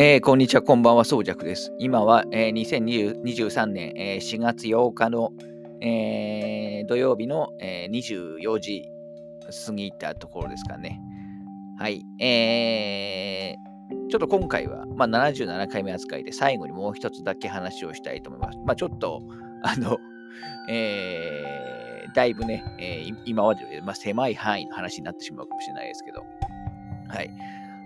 えー、こんにちは、こんばんは、そうじゃくです。今は、えー、2023年、えー、4月8日の、えー、土曜日の、えー、24時過ぎたところですかね。はい。えー、ちょっと今回は、まあ、77回目扱いで最後にもう一つだけ話をしたいと思います。まあ、ちょっと、あの、えー、だいぶね、えー、今までより、まあ、狭い範囲の話になってしまうかもしれないですけど、はい。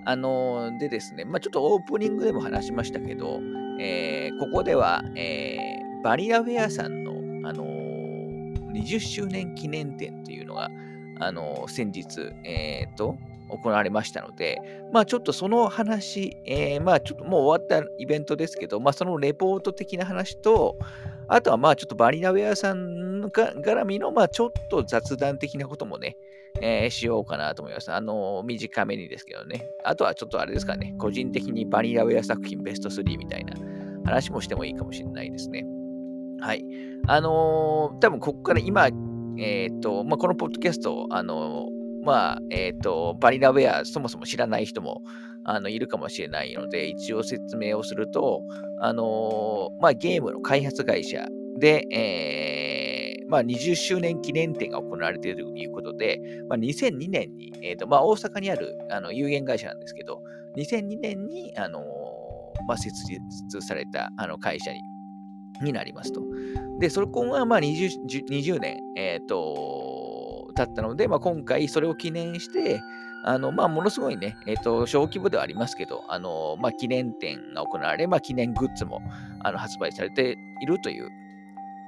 あのでですね、まあ、ちょっとオープニングでも話しましたけど、えー、ここでは、えー、バリラウェアさんの、あのー、20周年記念展というのが、あの先日、えーと、行われましたので、まあちょっとその話、えー、まあちょっともう終わったイベントですけど、まあそのレポート的な話と、あとはまあちょっとバリナウェアさんが絡みのまあちょっと雑談的なこともね、えー、しようかなと思います。あの、短めにですけどね。あとはちょっとあれですかね、個人的にバニラウェア作品ベスト3みたいな話もしてもいいかもしれないですね。はい。あのー、多分ここから今、えっ、ー、と、まあ、このポッドキャスト、あのー、まあ、えっ、と、バニラウェアそもそも知らない人もあのいるかもしれないので、一応説明をすると、あのまあ、ゲームの開発会社で、えーまあ、20周年記念展が行われているということで、まあ、2002年に、えーとまあ、大阪にあるあの有限会社なんですけど、2002年に、あの、まあ、設立されたあの会社にになりますと。で、そこがまあ 20, 20年、えーと、経ったので、まあ、今回それを記念して、あのまあ、ものすごいね、えーと、小規模ではありますけど、あのまあ、記念展が行われ、まあ、記念グッズもあの発売されているという、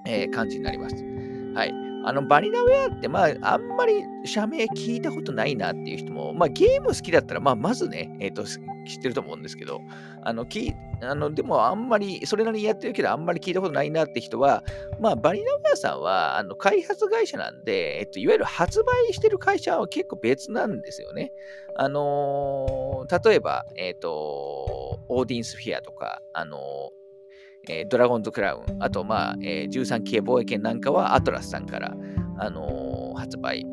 えー、感じになります。はい。あの、バニラウェアって、まあ、あんまり社名聞いたことないなっていう人も、まあ、ゲーム好きだったら、まあ、まずね、えっ、ー、と、知ってると思うんですけど、あの、きあのでも、あんまり、それなりにやってるけど、あんまり聞いたことないなって人は、まあ、バニラウェアさんは、あの、開発会社なんで、えっと、いわゆる発売してる会社は結構別なんですよね。あのー、例えば、えっ、と、オーディンスフィアとか、あのえー、ドラゴンズクラウン、あと、まあえー、13系防衛権なんかはアトラスさんから、あのー、発売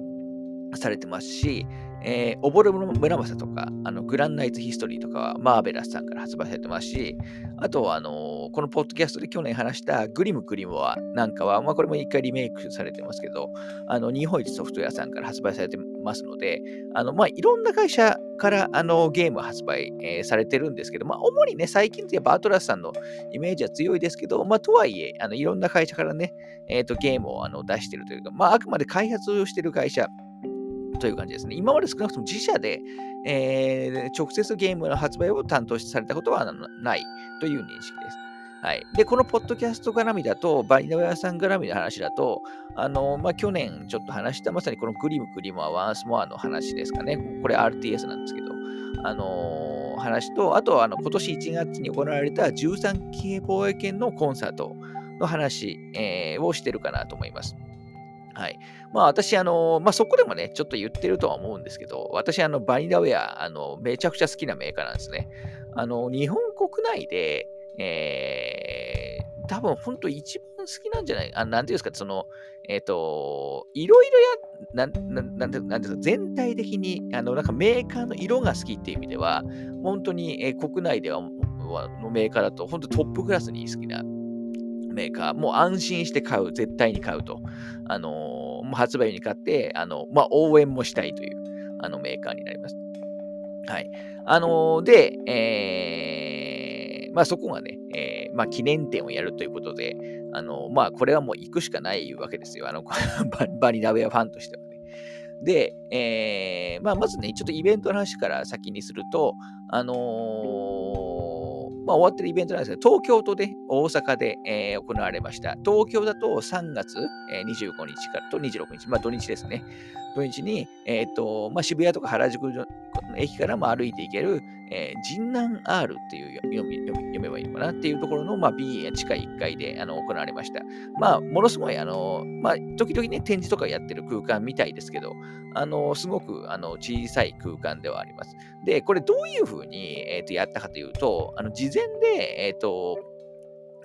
されてますし、えー、オボル村正とか、あのグランナイツヒストリーとかはマーベラスさんから発売されてますし、あとは、あのー、このポッドキャストで去年話したグリムグリムはなんかは、まあ、これも一回リメイクされてますけど、あの日本一ソフトウェアさんから発売されてますので、あのまあ、いろんな会社からあのゲーム発売、えー、されてるんですけど、まあ、主にね、最近ってやっぱアトラスさんのイメージは強いですけど、まあ、とはいえ、あのいろんな会社からね、えーと、ゲームをあの出してるというか、まあ、あくまで開発をしてる会社という感じですね。今まで少なくとも自社で、えー、直接ゲームの発売を担当されたことはないという認識です。はい。で、このポッドキャスト絡みだと、バニラウェアさん絡みの話だと、あの、まあ、去年ちょっと話した、まさにこのグリムグリムはワンスモアの話ですかね。これ RTS なんですけど、あのー、話と、あとはあの今年1月に行われた13系防衛圏のコンサートの話、えー、をしてるかなと思います。はい。まあ私、あの、まあそこでもね、ちょっと言ってるとは思うんですけど、私、あの、バニラウェア、あの、めちゃくちゃ好きなメーカーなんですね。あの、日本国内で、えー、多分本当一番好きなんじゃないあなんていうんですか、その、えっ、ー、と、いろいろや、なん、なん、なんてなんですか、全体的に、あの、なんかメーカーの色が好きっていう意味では、本当に、えー、国内では、のメーカーだと、本当トップクラスに好きなメーカー、もう安心して買う、絶対に買うと。あのー、もう発売に買って、あの、まあ、応援もしたいという、あの、メーカーになります。はい。あのー、で、えー、まあ、そこがね、えー、まあ、記念展をやるということで、あのまあ、これはもう行くしかないわけですよ。あの、バニラウェアファンとしてはね。で、えー、まあ、まずね、ちょっとイベントの話から先にすると、あのーまあ、終わってるイベントなんですけど、東京とで、大阪で、えー、行われました。東京だと3月、えー、25日からと26日、まあ土日ですね。土日に、えっ、ー、と、まあ、渋谷とか原宿駅からも歩いていける、えー、神南 R っていう読み読めばいいのかなっていうところの、まあ、B 地下1階であの行われました。まあ、ものすごい、あの、まあ、時々ね、展示とかやってる空間みたいですけど、あの、すごくあの小さい空間ではあります。で、これどういうふうに、えー、とやったかというと、あの事前で、えっ、ー、と、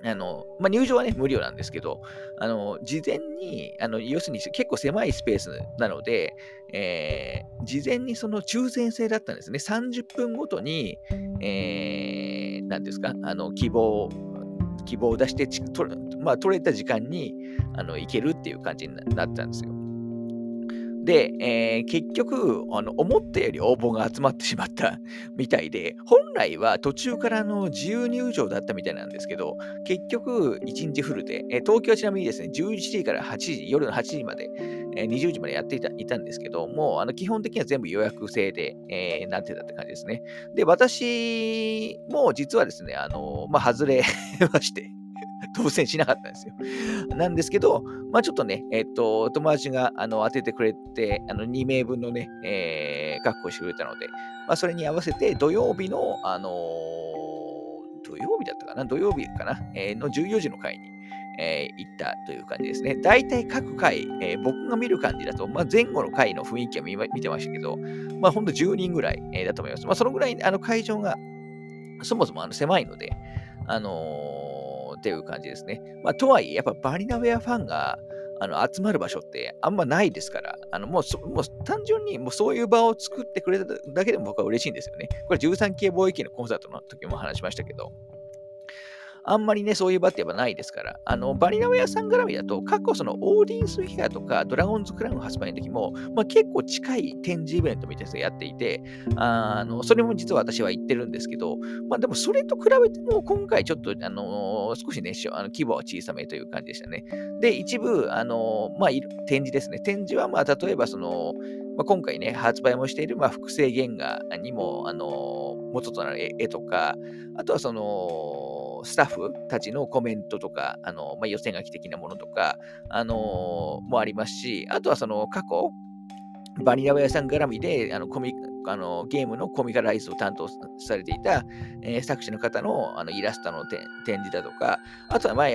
あの、まあ、入場はね、無料なんですけど、あの、事前に、あの、要するに結構狭いスペースなので、えー、事前にその抽選制だったんですね。30分ごとに、えー、ですか、あの、希望、希望を出して、取まあ、取れた時間に、あの、行けるっていう感じになったんですよ。で、えー、結局あの、思ったより応募が集まってしまった みたいで、本来は途中からの自由入場だったみたいなんですけど、結局1日フルで、えー、東京はちなみにですね、11時から8時、夜の8時まで、えー、20時までやっていたいたんですけど、もあの基本的には全部予約制で、えー、なってたって感じですね。で、私も実はですね、あのまあ、外れまして、当選しなかったんですよ。なんですけど、まあちょっとね、えっ、と、友達があの当ててくれて、あの2名分のね、えー、確保してくれたので、まあそれに合わせて土曜日の、あのー、土曜日だったかな土曜日かな、えー、の14時の回に、えー、行ったという感じですね。大体各回、えー、僕が見る感じだと、まあ、前後の回の雰囲気は見てましたけど、まあ、ほんと10人ぐらい、えー、だと思います。まあ、そのぐらいあの会場がそもそもあの狭いので、あのっていう感じですね。まあ、とはいえ、やっぱバリナウェアファンがあの集まる場所ってあんまないですから、あのもうもう単純にもうそういう場を作ってくれただけでも僕は嬉しいんですよね。これ13系貿易のコンサートの時も話しましたけど、あんまりね、そういう場ってやっぱないですから、あの、バリナウェアさん絡みだと、過去そのオーディンスフィアとかドラゴンズクラウン発売の時も、まあ、結構近い展示イベントみたいなやつやっていて、あの、それも実は私は言ってるんですけど、まあでもそれと比べても、今回ちょっあの、少しね、あの規模は小さめという感じでしたね。で、一部、あの、まあ、展示ですね。展示は、まあ、例えばその、まあ、今回ね、発売もしている、まあ、複製原画にも、あの、元となる絵とか、あとはその、スタッフたちのコメントとか、あのまあ、予選書き的なものとか、あのもありますし、あとはその過去、バニラ屋さん絡みであのコミあのゲームのコミカライズを担当されていた、えー、作詞の方のあのイラストの展示だとか、あとは、まあ、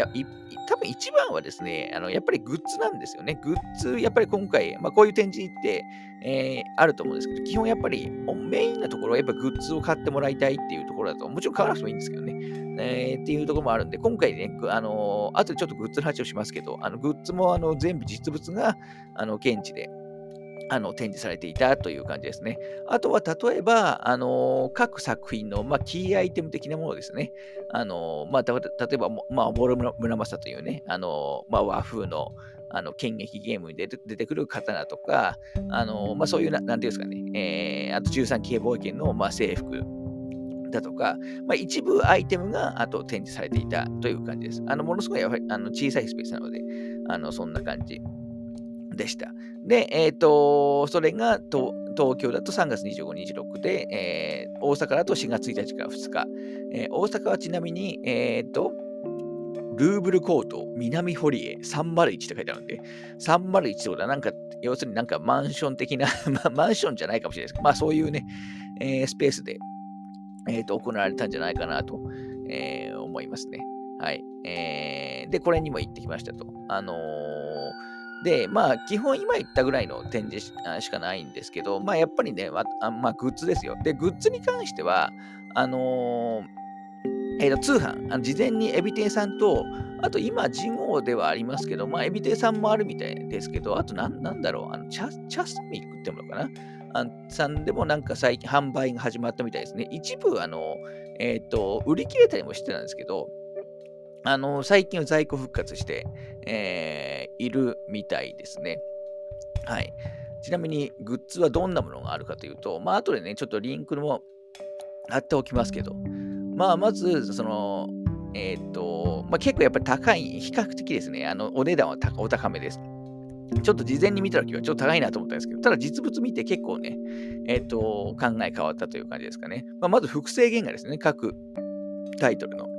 多分一番はですね、あのやっぱりグッズなんですよね。グッズ、やっぱり今回、まあ、こういう展示って、えー、あると思うんですけど、基本やっぱりメインなところはやっぱグッズを買ってもらいたいっていうところだと、もちろん買わなくてもいいんですけどね。えー、っていうところもあるんで、今回ね、あのー、後でちょっとグッズの話をしますけど、あのグッズもあの全部実物があの現地であの展示されていたという感じですね。あとは例えば、あのー、各作品の、まあ、キーアイテム的なものですね。あのー、まあ、例えば、まあ、ボル村正というね、あのー、まあ、和風のあの剣撃ゲームに出てくる刀とか、あのまあ、そういうな、なんていうんですかね、えー、あと13系冒険の、まあ、制服だとか、まあ、一部アイテムがあと展示されていたという感じです。あのものすごいやはりあの小さいスペースなので、あのそんな感じ。でした。で、えっ、ー、と、それが東京だと3月25、26で、えー、大阪だと4月1日から2日。えー、大阪はちなみに、えっ、と、ルーブルコート南堀江301って書いてあるんで、301ってことはなんか、要するになんかマンション的な マンションじゃないかもしれないですけど、まあそういうね、えー、スペースで、えーと、行われたんじゃないかなと、えー、思いますね。はい。えー、で、これにも行ってきましたと。あのーで、まあ、基本今言ったぐらいの展示しかないんですけど、まあ、やっぱりね、まあ、グッズですよ。で、グッズに関しては、あのー、えー、と通販、あの事前にエビテンさんと、あと今、ジゴではありますけど、まあ、エビテンさんもあるみたいですけど、あとなん、なんだろう、あのチャチャスミックってものかなあさんでもなんか最近販売が始まったみたいですね。一部、あの、えっ、ー、と、売り切れたりもしてたんですけど、あの、最近は在庫復活して、えー、いるみたいですね。はい。ちなみに、グッズはどんなものがあるかというと、まあ、後でね、ちょっとリンクも貼っておきますけど、まあ、まず、その、えっ、ー、と、まあ、結構やっぱり高い、比較的ですね、あの、お値段はお高めです。ちょっと事前に見た時はちょっと高いなと思ったんですけど、ただ実物見て結構ね、えっ、ー、と、考え変わったという感じですかね。まあ、まず複製原画ですね、各タイトルの。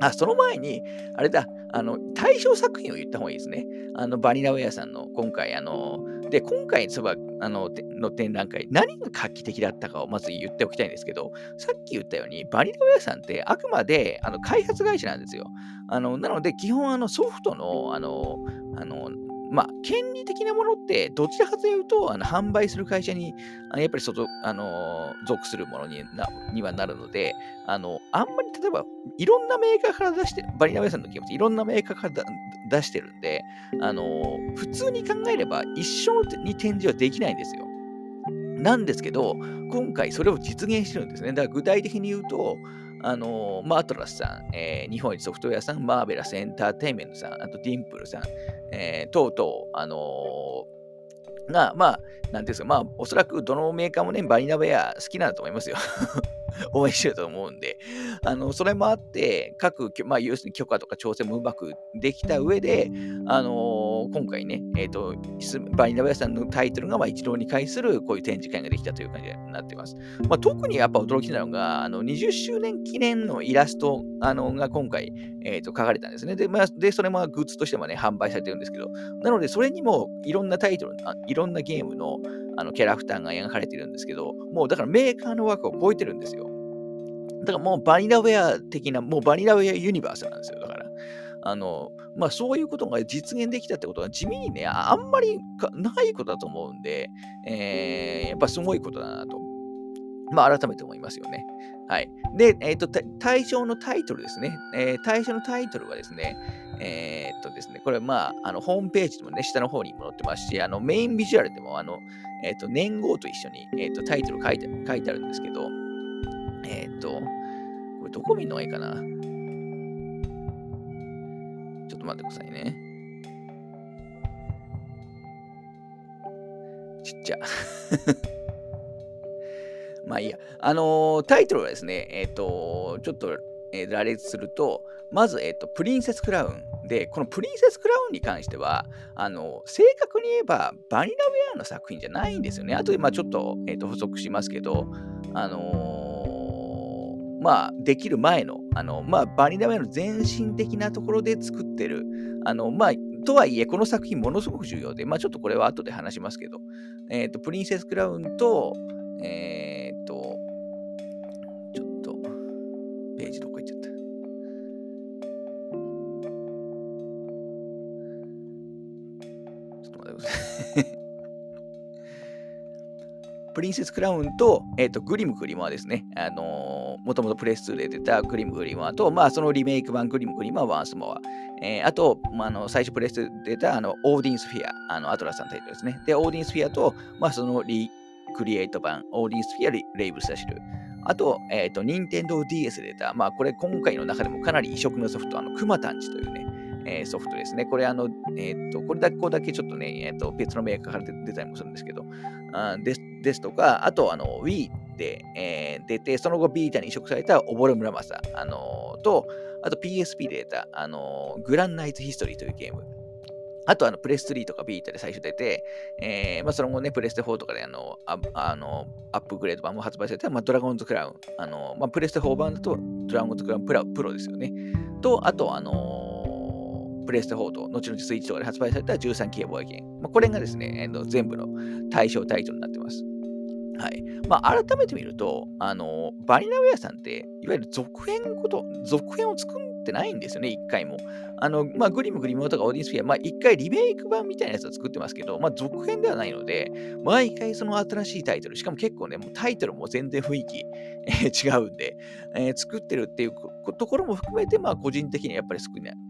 あ、その前に、あれだ、あの、対象作品を言った方がいいですね。あの、バニラウェアさんの今回、あの、で、今回、そば、あの、の展覧会、何が画期的だったかをまず言っておきたいんですけど、さっき言ったように、バニラウェアさんってあくまで、あの、開発会社なんですよ。あの、なので、基本、あの、ソフトの、あの、あの、まあ、権利的なものって、どちらかというと、あの販売する会社に、やっぱり外、あの属するものになにはなるので、あの、あんまり例えば、いろんなメーカーから出して、バリナウェイさんのゲームっていろんなメーカーから出してるんで、あの普通に考えれば一生に展示はできないんですよ。なんですけど、今回それを実現してるんですね。だから具体的に言うと、あのー、まあ、アトラスさん、えー、日本一ソフトウェアさん、マーベラスエンターテインメントさん、あとディンプルさん、えー、等々、あのー、が、まあ、なんていうんですか、まあ、おそらくどのメーカーもね、バニラウェア好きなんだと思いますよ。応援してると思うんで、あの、それもあって、各、まあ、要するに許可とか調整もうまくできた上で、あの、今回ね、えっ、ー、と、バニラウェアさんのタイトルが、まあ、一堂に会する、こういう展示会ができたという感じになっています。まあ、特にやっぱ驚きなのが、あの、20周年記念のイラスト、あの、が今回、えっ、ー、と、書かれたんですね。で、まあ、で、それもグッズとしてもね、販売されてるんですけど、なので、それにも、いろんなタイトル、あいろんなゲームの、あのキャラクターが描かれてるんですけど、もうだからメーカーの枠を超えてるんですよ。だからもうバニラウェア的な、もうバニラウェアユニバースなんですよ。だから。あの、まあそういうことが実現できたってことは地味にね、あんまりないことだと思うんで、えー、やっぱすごいことだなと。まあ改めて思いますよね。はい。で、えっ、ー、と、対象のタイトルですね。えー、対象のタイトルはですね、えー、っとですね、これまあ、あの、ホームページでもね、下の方にも載ってますし、あの、メインビジュアルでも、あの、えっと、年号と一緒に、えっと、タイトル書いて書いてあるんですけど、えー、っと、これどこ見るのがいいかなっと待ってくださいね。ちっちゃ。まあいいや。あのー、タイトルはですね、えっ、ー、と、ちょっと、えー、羅列すると、まず、えっ、と、プリンセスクラウン。で、このプリンセスクラウンに関しては、あの、正確に言えば、バニラウェアの作品じゃないんですよね。あとで、まあちょっと、えっ、と、補足しますけど、あのまあ、できる前の、あの、まあ、バニラメの前身的なところで作ってる、あの、まあ、とはいえ、この作品ものすごく重要で、まあ、ちょっとこれは後で話しますけど、えっ、ー、と、プリンセスクラウンと、え、ー、プリンセスクラウンと、えっ、ー、と、グリムグリマーですね。あのー、もともとプレス2で出たグリムグリマーと、まあ、そのリメイク版グリムグリマーワンスモア。えー、あと、まあ、あの最初プレスで出たあのオーディンスフィア、あのアトラスさんタイトルですね。で、オーディンスフィアと、まあ、そのリクリエイト版、オーディンスフィアレイブスタシル。あと、えっ、ー、と、任天堂 DS で出た、まあ、これ今回の中でもかなり異色のソフト、あの、クマタンチというね、えー、ソフトですね。これ、あの、えっ、ー、と、これだけ、ここだけちょっとね、えっ、ー、と、別のメーカーから出たりもするんですけど、あですですとか、あと、あの、Wii で、えー、出て、その後 Vita に移植されたオボル村正、あのー、と、あと PSP で出た、あのー、グランナイツヒストリーというゲーム。あと、あの、プレス3とか Vita で最初出て、えー、まあ、その後ね、プレステ4とかで、あの、ああのアップグレード版も発売されて、まあ、ドラゴンズクラウン、あの、まあ、プレステ4版だと、ドラゴンズクラウンプラプロですよね。と、あと、あのプレステ4と、後々スイッチとかで発売された十三機兵防衛圏。まあ、これがですね、全部の対象タイトルになってます。はい。まあ、改めて見ると、あの、バニラウェアさんって、いわゆる続編こと、続編を作ってないんですよね、一回も。あの、まあ、グリムグリムとかオーディンスフィア、まあ、一回リメイク版みたいなやつを作ってますけど、まあ、続編ではないので、毎回その新しいタイトル、しかも結構ね、もうタイトルも全然雰囲気、え、違うんで、えー、作ってるっていうところも含めて、まあ、個人的にはやっぱり少ない。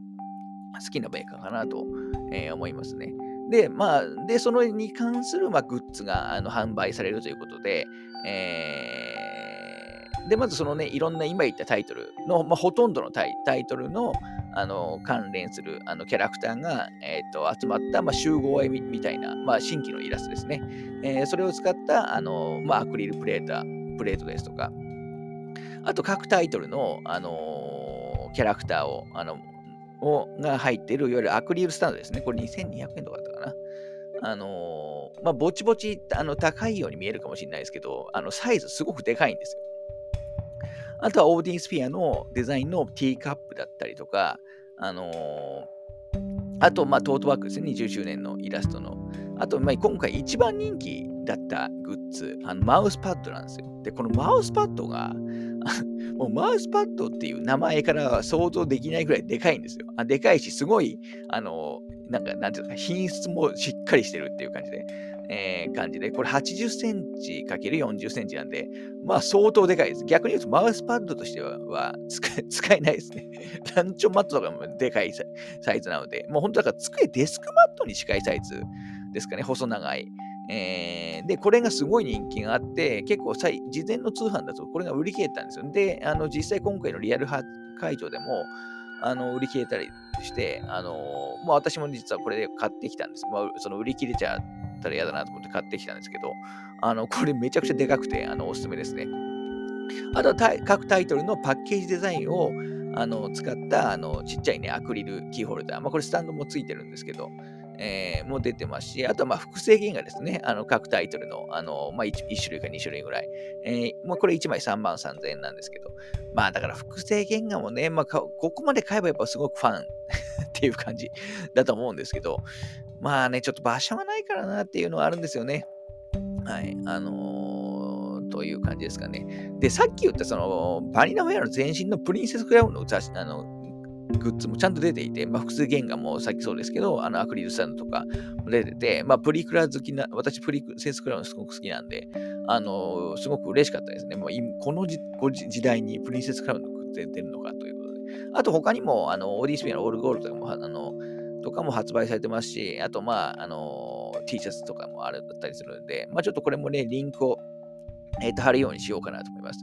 好きなメーカーかなと、えー、思いますね。で、まあ、で、そのに関する、まあ、グッズがあの販売されるということで、えー、で、まずそのね、いろんな今言ったタイトルの、まあ、ほとんどのタイトルのあの関連するあのキャラクターが、えーと、集まった、まあ、集合絵みたいな、まあ、新規のイラストですね。えー、それを使ったあの、まあ、アクリルプレーター、プレートですとか、あと各タイトルの、あのキャラクターをあのをが入っている、いわゆるアクリルスタンドですね。これ2200円とかだったかな。あのー、まあ、ぼちぼちあの高いように見えるかもしれないですけど、あのサイズすごくでかいんですよ。あとはオーディンスフィアのデザインのティーカップだったりとか、あのー、あと、まあ、トートバッグですね、20周年のイラストの。あと、まあ、今回一番人気だったグッズ、あのマウスパッドなんですよ。で、このマウスパッドが、もうマウスパッドっていう名前から想像できないぐらいでかいんですよ。あでかいし、すごい、あの、なんか、なんていうか、品質もしっかりしてるっていう感じで、えー、感じで、これ80センチ ×40 センチなんで、まあ相当でかいです。逆に言うとマウスパッドとしてはは使 使えないですね。ランチョンマットとかもでかいサイズなので、もう本当だから机デスクマットに近いサイズですかね、細長い。えー、で、これがすごい人気があって、結構事前の通販だとこれが売り切れたんですよ。で、あの実際今回のリアル会場でも、あの売り切れたりして、あのまあ、私も実はこれで買ってきたんです。まあ、その売り切れちゃったら嫌だなと思って買ってきたんですけど、あのこれめちゃくちゃでかくて、あのおすすめですね。あとは各タイトルのパッケージデザインをあの使ったあのちっちゃいね、アクリルキーホルダー。まあ、これスタンドもついてるんですけど、えー、も出てますし、あとはまあ複製原画ですね。あの各タイトルのあの、まあ1、1, 種類か2種類ぐらい。えー、もうこれ1枚3万3000円なんですけど、まあだから複製原画もね、まあ、ここまで買えばやっぱすごくファン っていう感じだと思うんですけど、まあね、ちょっと場所がないからなっていうのはあるんですよね。はい。あのー、という感じですかね。で、さっき言ったその、バニラフェアの前身のプリンセスクラウンのあのグッズもちゃんと出ていて、まあ、複数原画もさっきそうですけど、あのアクリルスタンドとか出てて、まあ、プリクラ好きな、私プリセンスクラウンすごく好きなんで、あのすごく嬉しかったですね。まあ、この時代にプリンセスクラウンのグッズ出るのかということで。あと他にも、あのオーディスピアのオールゴールドとかも、あのとかも発売されてますし、あと、まあ、あの T シャツとかもあるだったりするんで、まあ、ちょっとこれもね、リンクを、えー、と貼るようにしようかなと思います。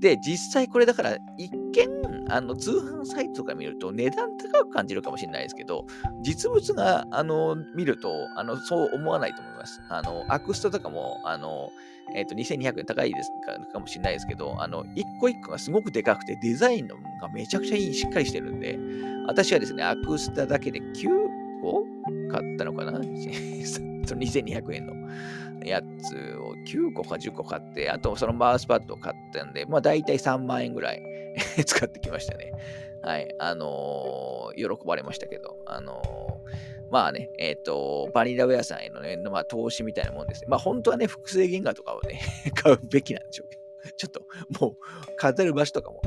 で、実際これだから、一見、あの、通販サイトとか見ると値段高く感じるかもしれないですけど、実物が、あの、見ると、あの、そう思わないと思います。あの、アクストとかも、あの、えっ、ー、と、2200円高いですかかもしれないですけど、あの、一個一個がすごくでかくて、デザインのがめちゃくちゃいい、しっかりしてるんで、私はですね、アクスタだけで9個買ったのかな？その2200円の。やつを9個か10個買って、あとそのマウスパッドを買ったんで、まあ大体3万円ぐらい 使ってきましたね。はい。あのー、喜ばれましたけど、あのー、まあね、えっ、ー、と、バニラウェアさんへのね、まあ投資みたいなもんですね。まあ本当はね、複製原画とかをね、買うべきなんでしょうけど、ちょっともう飾る場所とかも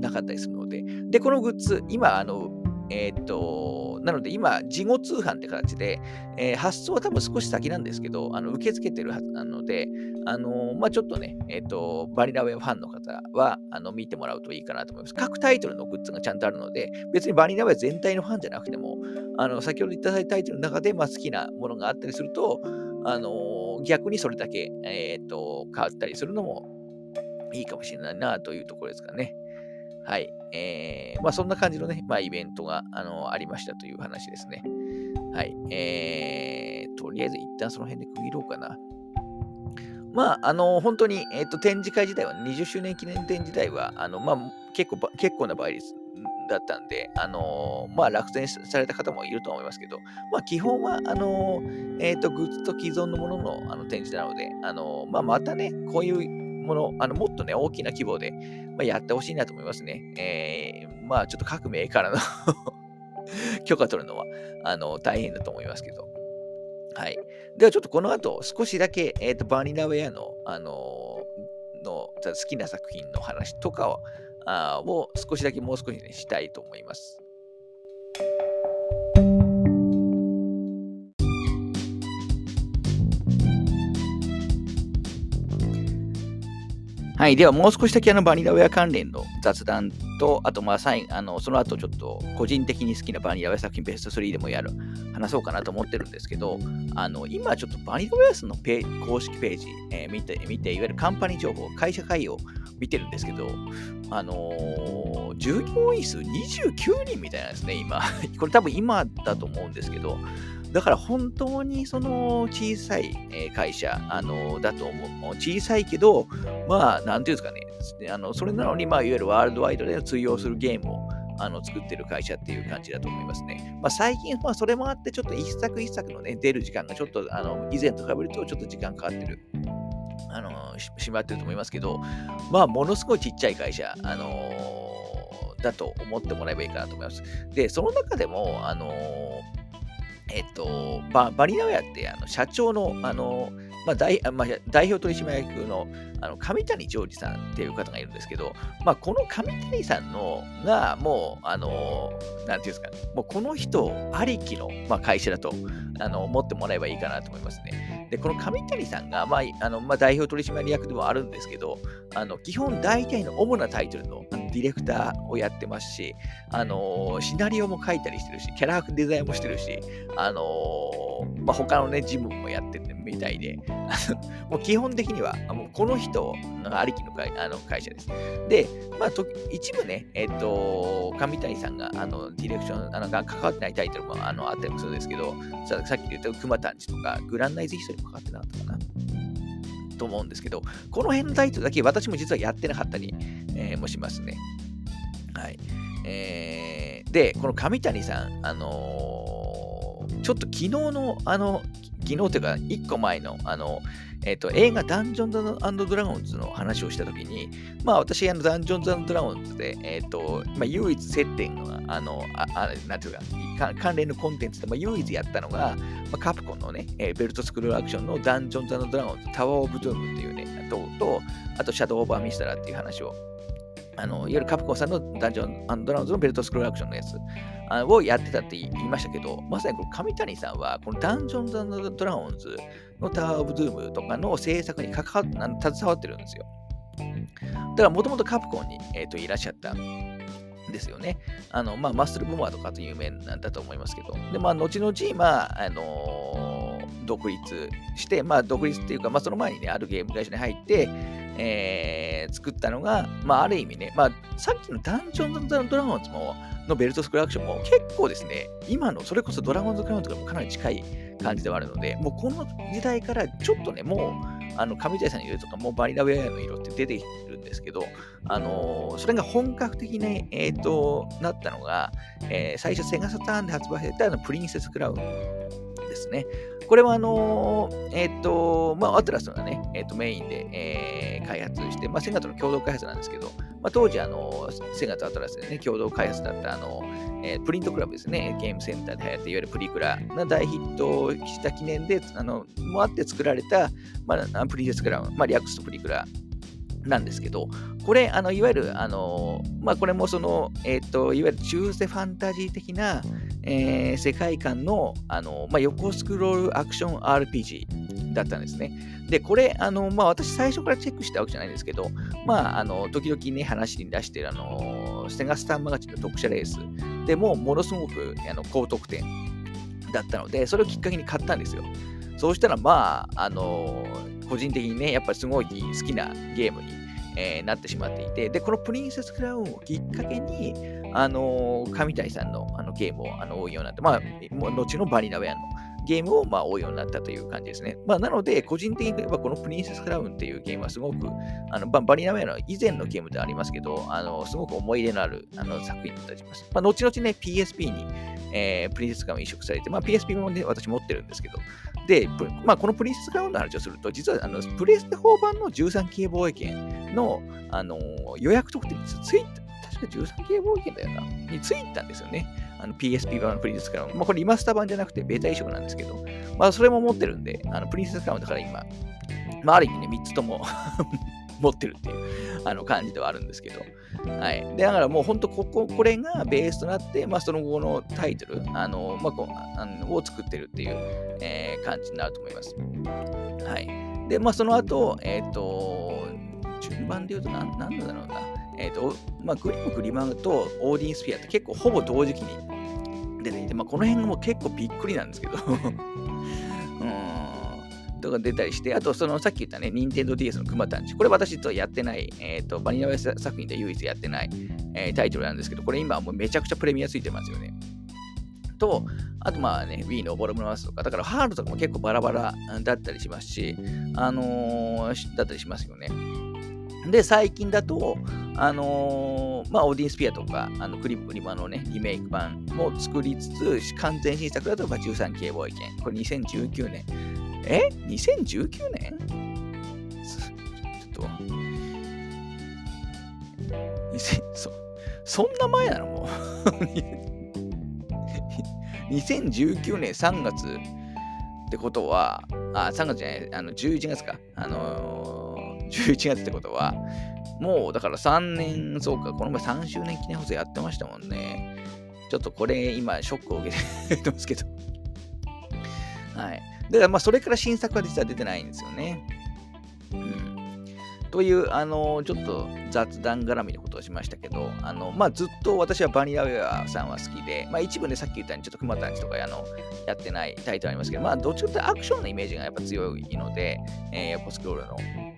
なかったりするので、で、このグッズ、今、あの、えっ、と、なので今、事後通販って形で、えー、発送は多分少し先なんですけど、あの受け付けてるはずなので、あのー、まあ、ちょっとね、えっ、と、バリラウェイファンの方は、あの、見てもらうといいかなと思います。各タイトルのグッズがちゃんとあるので、別にバリラウェイ全体のファンじゃなくても、あの、先ほど言ったタイトルの中で、まあ、好きなものがあったりすると、あの逆にそれだけ、えっ、と、変わったりするのもいいかもしれないなというところですかね。はい。えー、まあそんな感じのね、まあイベントが、あのありましたという話ですね。はい。えー、とりあえず一旦その辺で区切ろうかな。まあ、あの、本当に、えっ、ー、と、展示会自体は、20周年記念展自体は、あの、まあ、結構、結構な倍率だったんで、あのまあ、落選された方もいると思いますけど、まあ、基本は、あのえっ、ー、と、グッズと既存のもののあの展示なので、あのまあ、またね、こういうもの、あのもっとね、大きな規模で、まあ、やってほしいなと思いますね。えー、まあ、ちょっと各メーカーの 許可取るのは、あの、大変だと思いますけど。はい。ではちょっとこの後、少しだけ、えっ、ー、と、バニラウェアの、あの、の好きな作品の話とかを、あを少しだけもう少し、ね、したいと思います。はい。では、もう少しだけあのバニラウェア関連の雑談と、あと、まあ、最あのその後ちょっと個人的に好きなバニラウェア作品ベスト3でもやる、話そうかなと思ってるんですけど、あの今ちょっとバニラウェアスのペ公式ページ、えー、見て、見て、いわゆるカンパニー情報、会社会を見てるんですけど、あのー、従業員数29人みたいなんですね、今。これ多分今だと思うんですけど、だから本当にその小さい会社、あのだと思う。小さいけど、まあ、なんていうんですかね、あのそれなのに、まあ、いわゆるワールドワイドで通用するゲームをあの作ってる会社っていう感じだと思いますね。まあ、最近、まあ、それもあって、ちょっと一作一作のね、出る時間がちょっと、あの以前と比べるとちょっと時間かかってる。あのしまってると思いますけど、まあ、ものすごいちっちゃい会社、あの、だと思ってもらえばいいかなと思います。で、その中でも、あのーえっと、ババリナウェアってあの社長のあの、まあ代まあ、代表取締役のあの上谷ジョージさんっていう方がいるんですけど、まあ、この上谷さんのがもう、あの、なんていうんですか、もうこの人ありきの、まあ、会社だとあの思ってもらえばいいかなと思いますね。で、この上谷さんが、まああのまあ、代表取締役でもあるんですけど、あの基本大体の主なタイトルのディレクターをやってますし、あのシナリオも書いたりしてるし、キャラデザインもしてるし、あのまあ、他のね、ジムもやってるみたいで、もう基本的には、もうこの人ありきの会あの会社です。で、まあ、と一部ね、えっ、と、上谷さんが、あの、ディレクション、あの、が関わってないタイトルもあのあったりもするんですけど、ささっき言った熊谷とか、グランナイズヒストリーも関わってなかったかな。と思うんですけど、この辺のタイトルだけ私も実はやってなかったり、えー、もしますね。はい。えー、で、この神谷さん、あのー、ちょっと昨日の、あの、昨日というか、1個前の、あの、えっ、ー、と、映画ダンジョンズドラゴンズの話をしたときに、まあ私、あの、ダンジョンズドラゴンズで、えっ、ー、と、まあ唯一接点が、あの、あ、あなんていうか、関連のコンテンツで、まあ唯一やったのが、まあ、カプコンのね、えー、ベルトスクロールアクションのダンジョンズドラゴンズタワーオブドゥームっていうね、と、とあとシャドウオーバーミスタラっていう話をあのいわゆるカプコンさんのダンジョンドラゴンズのベルトスクロールアクションのやつをやってたって言いましたけど、まさにこの上谷さんは、このダンジョンズドラゴンズのタワーオブドゥームとかの制作に関わ携わってるんですよ。だからもともとカプコンに、えーと、いらっしゃったんですよね。あの、まあ、マッスルボマーとかと有名なんだと思いますけど、で、まあ、後々、まあ、あのー、独立して、まあ、独立っていうか、まあ、その前にね、あるゲーム会社に入って、えー、作ったのが、まあ、ある意味ね、まあ、さっきのダンジョンズ・ドラゴンズも、のベルトスクラクションも結構ですね、今のそれこそドラゴンズ・クラウンとかもかなり近い感じではあるので、もうこの時代からちょっとね、もう、あの、上谷さんの色とかもバニラウェアの色って出てるんですけど、あのー、それが本格的に、えー、と、なったのが、えー、最初セガサターンで発売されたあのプリンセス・クラウンですね。これはあのー、えっ、ー、と、まあ、アトラスがね、えっ、ー、と、メインで、えー、開発して、まあ、セガとの共同開発なんですけど、まあ、当時、あの、セガとアトラスでね、共同開発だった、あの、えー、プリントクラブですね、ゲームセンターで流行って、いわゆるプリクラが大ヒットした記念で、あの、もあって作られた、まあ、プリンセスクラウン、まあ、略すとプリクラなんですけど、これ、あのいわゆる、あのまあ、これもその、えっ、ー、と、いわゆる中世ファンタジー的な、えー、世界観の、あのまあ、横スクロールアクション RPG だったんですね。で、これ、あのまあ、私最初からチェックしたわけじゃないんですけど、まあ、あの時々ね、話に出している、あのセガスタンマガジンの読者レースでも、ものすごくあの高得点だったので、それをきっかけに買ったんですよ。そうしたら、まあ、あの個人的にね、やっぱりすごい好きなゲームに、えー、なってしまっていて、で、このプリンセスクラウンをきっかけに、あのー、上谷さんののゲームをあの追うようになって、まあ、後のバニラウェアのゲームをまあ追うようになったという感じですね。まあ、なので、個人的に言えばこのプリンセスクラウンっていうゲームはすごく、あのバニラウェアの以前のゲームではありますけど、あのすごく思い入れのあるあの作品になります。まあ、後々ね、PSP に、えー、プリンセスクラウン移植されて、まあ、PSP もね、私持ってるんですけど、で、まあ、このプリンセスクラウンの話をすると、実はあのプレステ4版の13系防衛権の、あの予約特典についた、確か13系防衛権だよな、についたんですよね。あの PSP 版のプリンセスクラウン。まあ、これリマスター版じゃなくてベータ移植なんですけど、まあ、それも持ってるんで、あのプリンセスクラウンだから今、まあ、ある意味ね、3つとも 持ってるっていうあの感じではあるんですけど。はい。で、だからもう本当、ここ、これがベースとなって、まあ、その後のタイトル、あの、まあ、こあのを作ってるっていう、えー、感じになると思います。はい。で、まあ、その後、えっ、ー、と、順番で言うと何、なんだろうな。えっ、ー、と、まあ、グリム、グリマンとオーディンスフィアって結構ほぼ同時期に出ていて、まあ、この辺も結構びっくりなんですけど とか出たりして、あとそのさっき言ったね、任天堂 DS の熊谷これ私とやってない、えっ、ー、と、バニラウェイ作品で唯一やってない、えー、タイトルなんですけど、これ今もうめちゃくちゃプレミアついてますよね。と、あとまあね、Wii のボルムマスとか、だからハードとかも結構バラバラだったりしますし、あのー、だったりしますよね。で、最近だと、あのー、まあ、オーディンスピアとか、あのクリップリマのね、リメイク版も作りつつ、完全新作だと、13系防衛権。これ2019年え ?2019 年？ちょっと、そそんな前なの？もう 2019年3月ってことは、あ、3月じゃない、あの11月か。あのー、11月ってことは、もうだから3年、そうか、この前3周年記念放送やってましたもんね。ちょっとこれ今ショックを受けてますけど。はい。だからまあそれから新作は実は出てないんですよね。うん。という、あの、ちょっと雑談絡みのことをしましたけど、あの、まあ、ずっと私はバニラウェアさんは好きで、まあ、一部ね、さっき言ったように、ちょっと熊谷とかあのやってないタイトルありますけど、まあ、どっちかというとアクションのイメージがやっぱ強いので、えー、横スクロールの。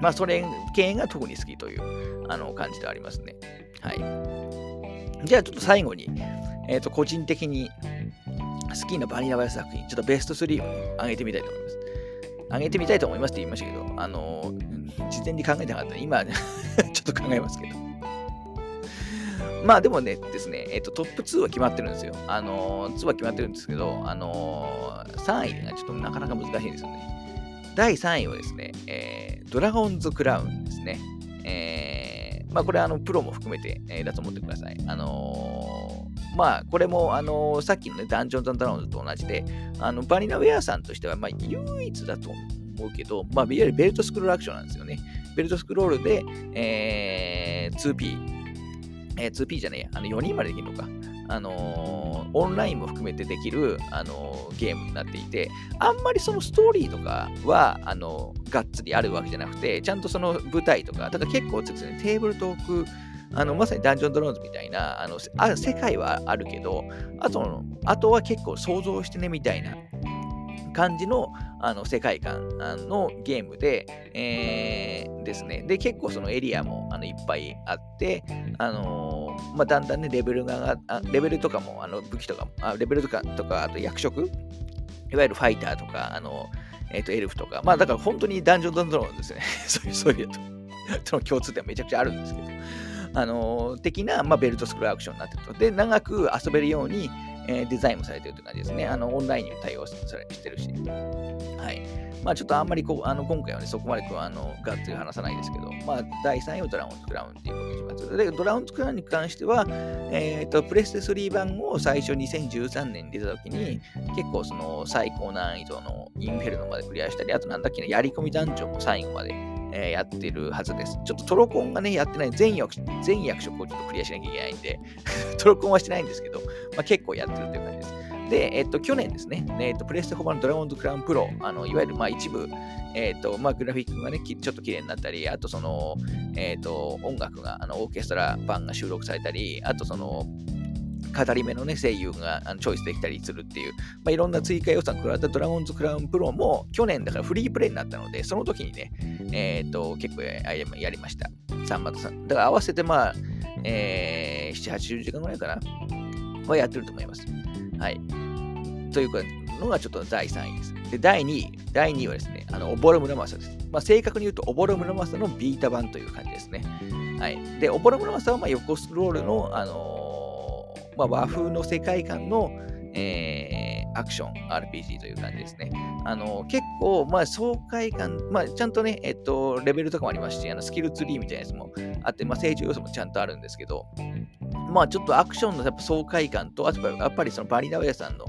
まあ、それ系が特に好きというあの感じではありますね。はい。じゃあ、ちょっと最後に、えっ、ー、と、個人的に好きなバニラウェア作品、ちょっとベスト3を上げてみたいと思います。上げてみたいと思いますって言いましたけど、あの、事前に考えてなかった今、ちょっと考えますけど。まあでもね、ですね、えっ、と、トップ2は決まってるんですよ。あの、2は決まってるんですけど、あの、3位がちょっとなかなか難しいんですよね。第3位はですね、えー、ドラゴンズクラウンですね。えー、まあこれあの、プロも含めて、えー、だと思ってください。あのー、まあこれも、あのー、さっきのね、ダンジョンズドラゴンズと同じで、あの、バニラウェアさんとしては、まあ唯一だと思うけど、まあ、いわゆるベルトスクロールアクションなんですよね。ベルトスクロールで、えー、2P、えー、2P じゃねえや、あの4人までできるのか。あのー、オンラインも含めてできる、あのー、ゲームになっていて、あんまりそのストーリーとかは、あのー、がっつりあるわけじゃなくて、ちゃんとその舞台とか、ただ結構ですね、テーブルトーク、あのまさにダンジョンドローンズみたいなあのあ世界はあるけど、あとあとは結構想像してねみたいな感じのあの世界観のゲームで、えー、ですね。で、結構そのエリアもあのいっぱいあって、あのまあ、だんだんね、レベルがレベルとかも、あの武器とかも、あレベルとか、とかあと役職いわゆるファイターとか、あの、え、ー、と、エルフとか、まあ、だから本当にダンジョンドンドロンですね。そういう、そういうと、の共通点めちゃくちゃあるんですけど、あの的な、まあ、ベルトスクロールアクションになってると。で、長く遊べるように、えー、デザインもされてるという感じですね。あの、オンラインに対応してるし。はい。まあちょっとあんまりこう、あの、今回はね、そこまでこう、あの、がっつり話さないですけど、まあ第3位はドラゴンズクラウンっていうことにします。で、ドラゴンズクラウンに関しては、えっ、ー、と、プレステ3版を最初2013年に出た時に、結構その最高難易度のインフェルノまでクリアしたり、あとなんだっけな、やり込みダンジョンも最後までえー、やってるはずです。ちょっとトロコンがね、やってない全役全役職をちょっとクリアしなきゃいけないんで トロコンはしてないんですけど、まあ、結構やってるっていう感じです。で、えっと、去年ですね、えっと、プレステ4版のドラゴンズクラウンプロ、あのいわゆるまあ一部、えっとまあ、グラフィックがね、ちょっと綺麗になったり、あとその、えっと、音楽が、あのオーケストラ版が収録されたり、あとその、語り部の、ね、声優がチョイスできたりするっていう、まあ、いろんな追加要素を加わったドラゴンズクラウンプロも去年だからフリープレイになったので、その時にね、えっ、と結構やりました。サンマとさん。だから合わせてまあ、えー、7、80時間ぐらいかなはやってると思います。はい。というのがちょっと第3位です。で、第2位。第2位はですね、あの、オボロムラマサです。まあ、正確に言うと、オボロムラマサのビータ版という感じですね。はい。で、オボロムラマサはま横スクロールの、あのまあ、和風の世界観の、えー、アクション RPG という感じですね。あの結構、まあ、爽快感、まあ、ちゃんとね、えっと、レベルとかもありますし、あのスキルツリーみたいなやつもあって、まあ、成長要素もちゃんとあるんですけど、まあ、ちょっとアクションのやっぱ爽快感と、あとやっぱりそのバリナウェアさんの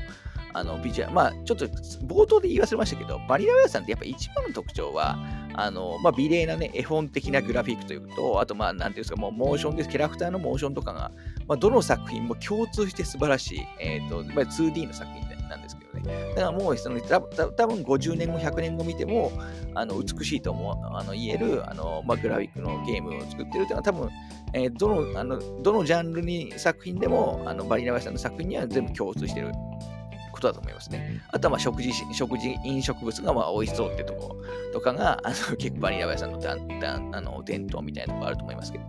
あのビジュアル、まあ、ちょっと冒頭で言い忘れましたけど、バリナウェアさんってやっぱ一番の特徴は、あの、まあ、美麗なね、絵本的なグラフィックというと、あと、まあ、なんていうんですか、もうモーションです、キャラクターのモーションとかが、まあ、どの作品も共通して素晴らしい、えっ、ー、と、まあ、2D の作品なんですけどね。だからもう、その、多分50年後、100年後見ても、あの、美しいと思う、あの、言える、あの、まあ、グラフィックのゲームを作ってるというのは、多分、えー、どの、あの、どのジャンルに作品でも、あの、バニラバイさんの作品には全部共通してることだと思いますね。あとはまあ食事、食事、飲食物がまあ美味しそうってところとかが、あの結構バニラバイさんのだんだんあの伝統みたいなところあると思いますけど。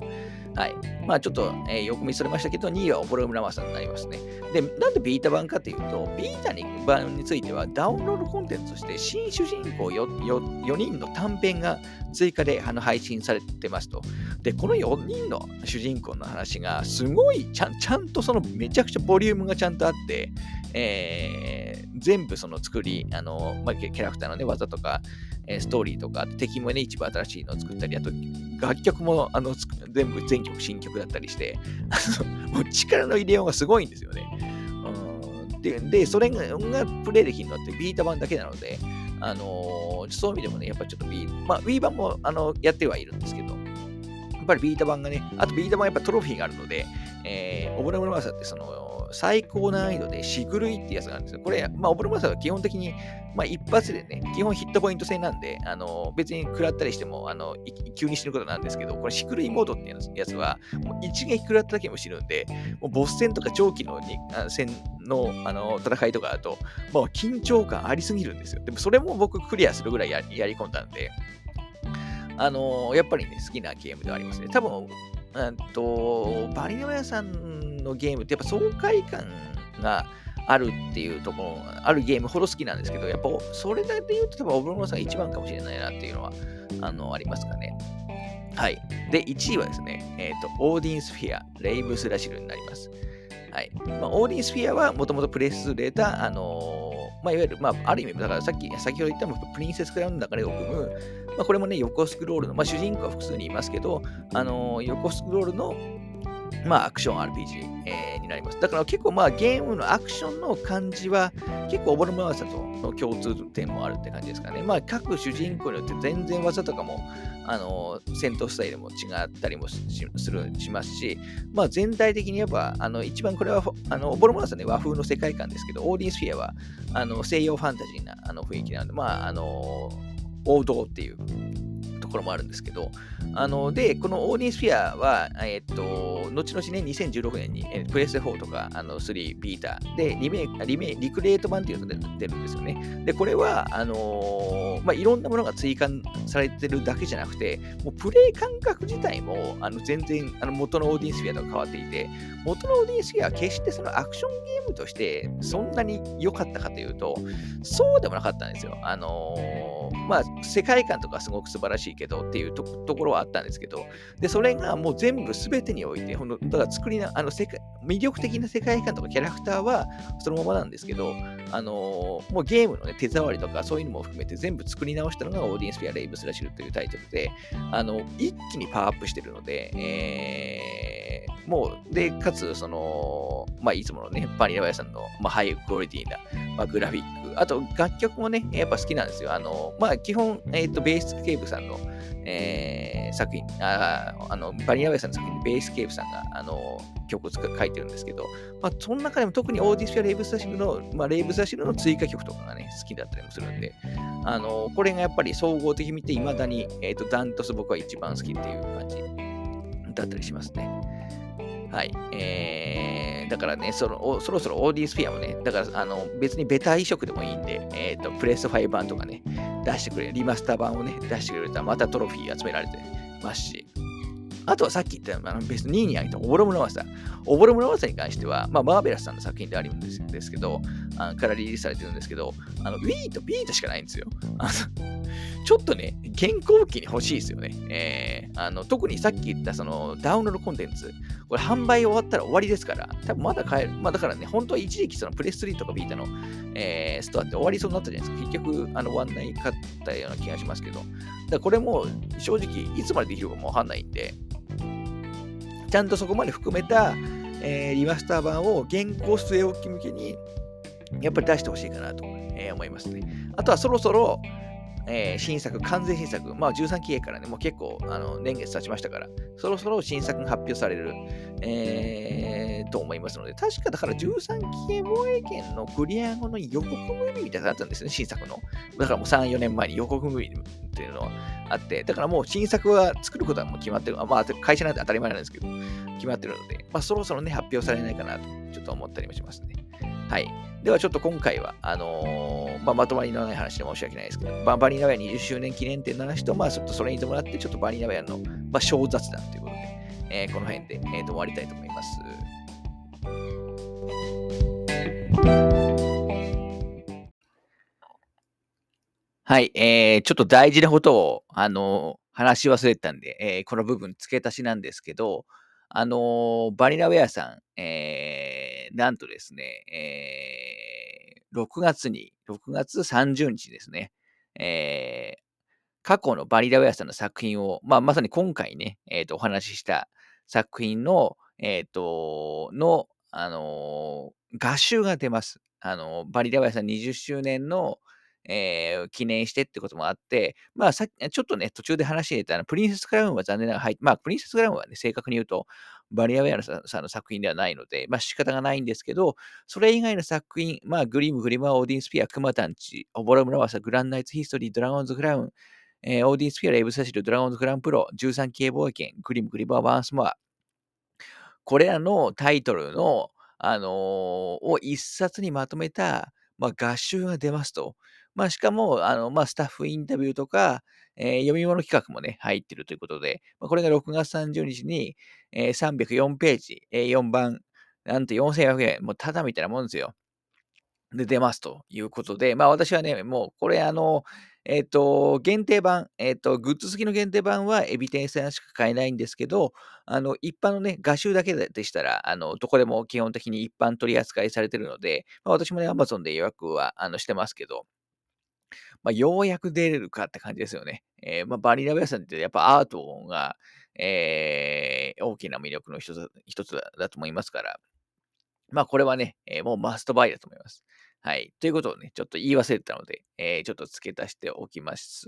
はい。まあちょっと、えー、よく見それましたけど、2位はオボロムラマさんになりますね。で、なんでビータ版かっていうと、ビータに版についてはダウンロードコンテンツとして新主人公 4, 4, 4人の短編が追加であの配信されてますと。で、この4人の主人公の話がすごいちゃんちゃんとそのめちゃくちゃボリュームがちゃんとあって、えー、全部その作り、あの、まあ、キャラクターのね、技とか、えストーリーとか、敵もね、一部新しいのを作ったり、あと、楽曲も、あの、全部全曲新曲だったりして、あの、もう力の入れようがすごいんですよね。うんで、でそれがプレイできるのってビータ版だけなので、あのー、そういう意味でもね、やっぱちょっと Wii、まあ B 版もあのやってはいるんですけど、ぱりビータ版がね、あとビータ版はやっぱトロフィーがあるので、えー、オブラムラマサってその、最高難易度でしぐるいってやつがあるんですよ。これ、まあ、オブラムラサは基本的に、まあ、一発でね、基本ヒットポイント制なんで、あの、別に食らったりしても、あの、急に死ぬことなんですけど、これ、しぐるいモードっていうやつは、もう一撃食らっただけも死ぬんで、もうボス戦とか長期のにあ戦のあの戦いとかだと、もう緊張感ありすぎるんですよ。でも、それも僕クリアするぐらいやり込んだんで、あのー、やっぱりね、好きなゲームではありますね。多分、うんと、バリナヤさんのゲームってやっぱ爽快感があるっていうところ、あるゲームほど好きなんですけど、やっぱそれだけで言うと多分オブロモさんが一番かもしれないなっていうのは、あの、ありますかね。はい。で、1位はですね、えっ、ー、と、オーディンスフィア、レイブスラシルになります。はい。まあ、オーディンスフィアはもともとプレスレーター、あのー、まあ、いわゆる、まあ、ある意味、だからさっき、先ほど言ったプリンセスクラウンの中でを組む、まあ、これもね、横スクロールの、まあ、主人公は複数にいますけど、あのー、横スクロールの、まあ、アクション RPG、えー、になります。だから結構まあゲームのアクションの感じは結構オボルマワサとの共通点もあるって感じですかね。まあ各主人公によって全然技とかもあの戦闘スタイルも違ったりもするしますし、まあ全体的にやっぱあの一番これはあのオボルマワサね和風の世界観ですけど、オーディンスフィアはあの西洋ファンタジーなあの雰囲気なので、まああの王道っていうところもあるんですけど、あので、このオーディンスフィアは、えっと、後々ね、2016年に、プレス4とかあの3、ビーターでリメイクリメイリクレート版っていうのが出るんですよね。で、これは、あのー、まあ、いろんなものが追加されてるだけじゃなくて、もうプレイ感覚自体もあの全然あの元のオーディンスフィアと変わっていて、元のオーディンスフィアは決してそのアクションゲームとしてそんなに良かったかというと、そうでもなかったんですよ。あのー、まあ、世界観とかすごく素晴らしいけどっていうところはあったんですけど、で、それがもう全部全てにおいて、ほんだから作りな、あの世界、魅力的な世界観とかキャラクターはそのままなんですけど、あの、もうゲームの、ね、手触りとかそういうのも含めて全部作り直したのがオーディエンスフィア・レイブス・ラシルというタイトルで、あの、一気にパワーアップしてるので、えー、もう、で、かつ、その、まあ、いつものね、バニラウェアさんの、まあ、ハイクオリティな、まあ、グラフィック、あと楽曲もね、やっぱ好きなんですよ。あの、まあ、基本、えっ、ー、と、ベイシスケイプさんの、えー、作品、ああのバニラウェアさんの作品でベイシスケイプさんがあの曲を書いてるんですけど、まあ、その中でも特にオーディスフィア・レイブスタシルの、まあ、レイブスタシルの追加曲とかがね、好きだったりもするんで、あのこれがやっぱり総合的に見て、いまだに、えーと、ダントツ僕は一番好きっていう感じだったりしますね。はい。えー、だからね、そのそろそろオーディンスフィアもね、だからあの別にベタ移植でもいいんで、えっ、ー、と、プレス5版とかね、出してくれ、リマスター版をね、出してくれたらまたトロフィー集められてますし、あとはさっき言ったあの別に2位に挙げたオボロムの技。オボロムの技に関しては、まあ、マーベラスさんの作品であるんですけど、あからリリースされてるんですけど、あの Wii と B としかないんですよ。ちょっとね、現行機に欲しいですよね。えー、あの特にさっき言ったそのダウンロードコンテンツ、これ販売終わったら終わりですから、多分まだ買える。まあだからね、本当は一時期そのプレス3とかビータの、えー、ストアって終わりそうになったじゃないですか。結局、あの終わんないかったような気がしますけど。だこれも正直、いつまでできるかもわかんないんで、ちゃんとそこまで含めた、えー、リマスター版を現行据え置き向けに、やっぱり出してほしいかなと、えー、思いますね。あとはそろそろ、えー、新作、完全新作、まあ13期へからね、もう結構あの年月経ちましたから、そろそろ新作が発表される、えー、と思いますので、確かだから13期へ防衛権のクリア後の予告ムービーみたいなのがあったんですね、新作の。だからもう3、4年前に予告ムービーっていうのはあって、だからもう新作は作ることはもう決まってる。まあ会社なんて当たり前なんですけど、決まってるので、まあそろそろね、発表されないかなと、ちょっと思ったりもしますね。はい。ではちょっと今回は、あのー、まあ、まとまりのない話で申し訳ないですけど、まあ、バニラウェア20周年記念展の話と、まあ、ちょっとそれに伴って、ちょっとバニラウェアの、まあ、小雑談ということで、えー、この辺で、えー、と終わりたいと思います。はい、えー、ちょっと大事なことを、あのー、話し忘れてたんで、えー、この部分付け足しなんですけど、あのー、バニラウェアさん、えー、なんとですね、えー、6月に、6月30日ですね、えー、過去のバニラウェアさんの作品を、まあ、まさに今回ね、えー、とお話しした作品の、えっ、ー、と、の、あのー、合集が出ます。あの、バニラウェアさん20周年の、えー記念してってこともあって、まあさ、ちょっとね、途中で話していたのプリンセスクラウンは残念ながら入って、まあ、プリンセスクラウンはね、正確に言うと、バリアウェアさんさんの作品ではないので、まあ仕方がないんですけど、それ以外の作品、まあ、グリム、グリマー、オーディンスピア、クマタンチ、オボラムラワサ、グランナイツヒストリー、ドラゴンズクラウン、えーオーディンスピア、レイブサシル、ドラゴンズクラウンプロ、13系冒険、グリム、グリマー、ワンスモア。これらのタイトルの、あのーを一冊にまとめた、まあ、合集が出ますと。まあ、しかも、あの、まあ、スタッフインタビューとか、えー読み物企画もね、入ってるということで、まあ、これが6月30日に、えー304ページ、え4番、なんと4400円、もうただみたいなもんですよ。で、出ますということで、まあ私はね、もうこれあの、えっ、と、限定版、えっ、と、グッズ付きの限定版はエビ天さんしか買えないんですけど、あの、一般のね、画集だけでしたら、あの、どこでも基本的に一般取り扱いされてるので、まあ、私もね、Amazon で予約はあのしてますけど、まあ、ようやく出れるかって感じですよね。えーまあ、バニラベアさんってやっぱアートが、えー大きな魅力の一つ一つだと思いますから、まあこれはね、えーもうマストバイだと思います。はい。ということをね、ちょっと言い忘れてたので、えーちょっと付け足しておきます。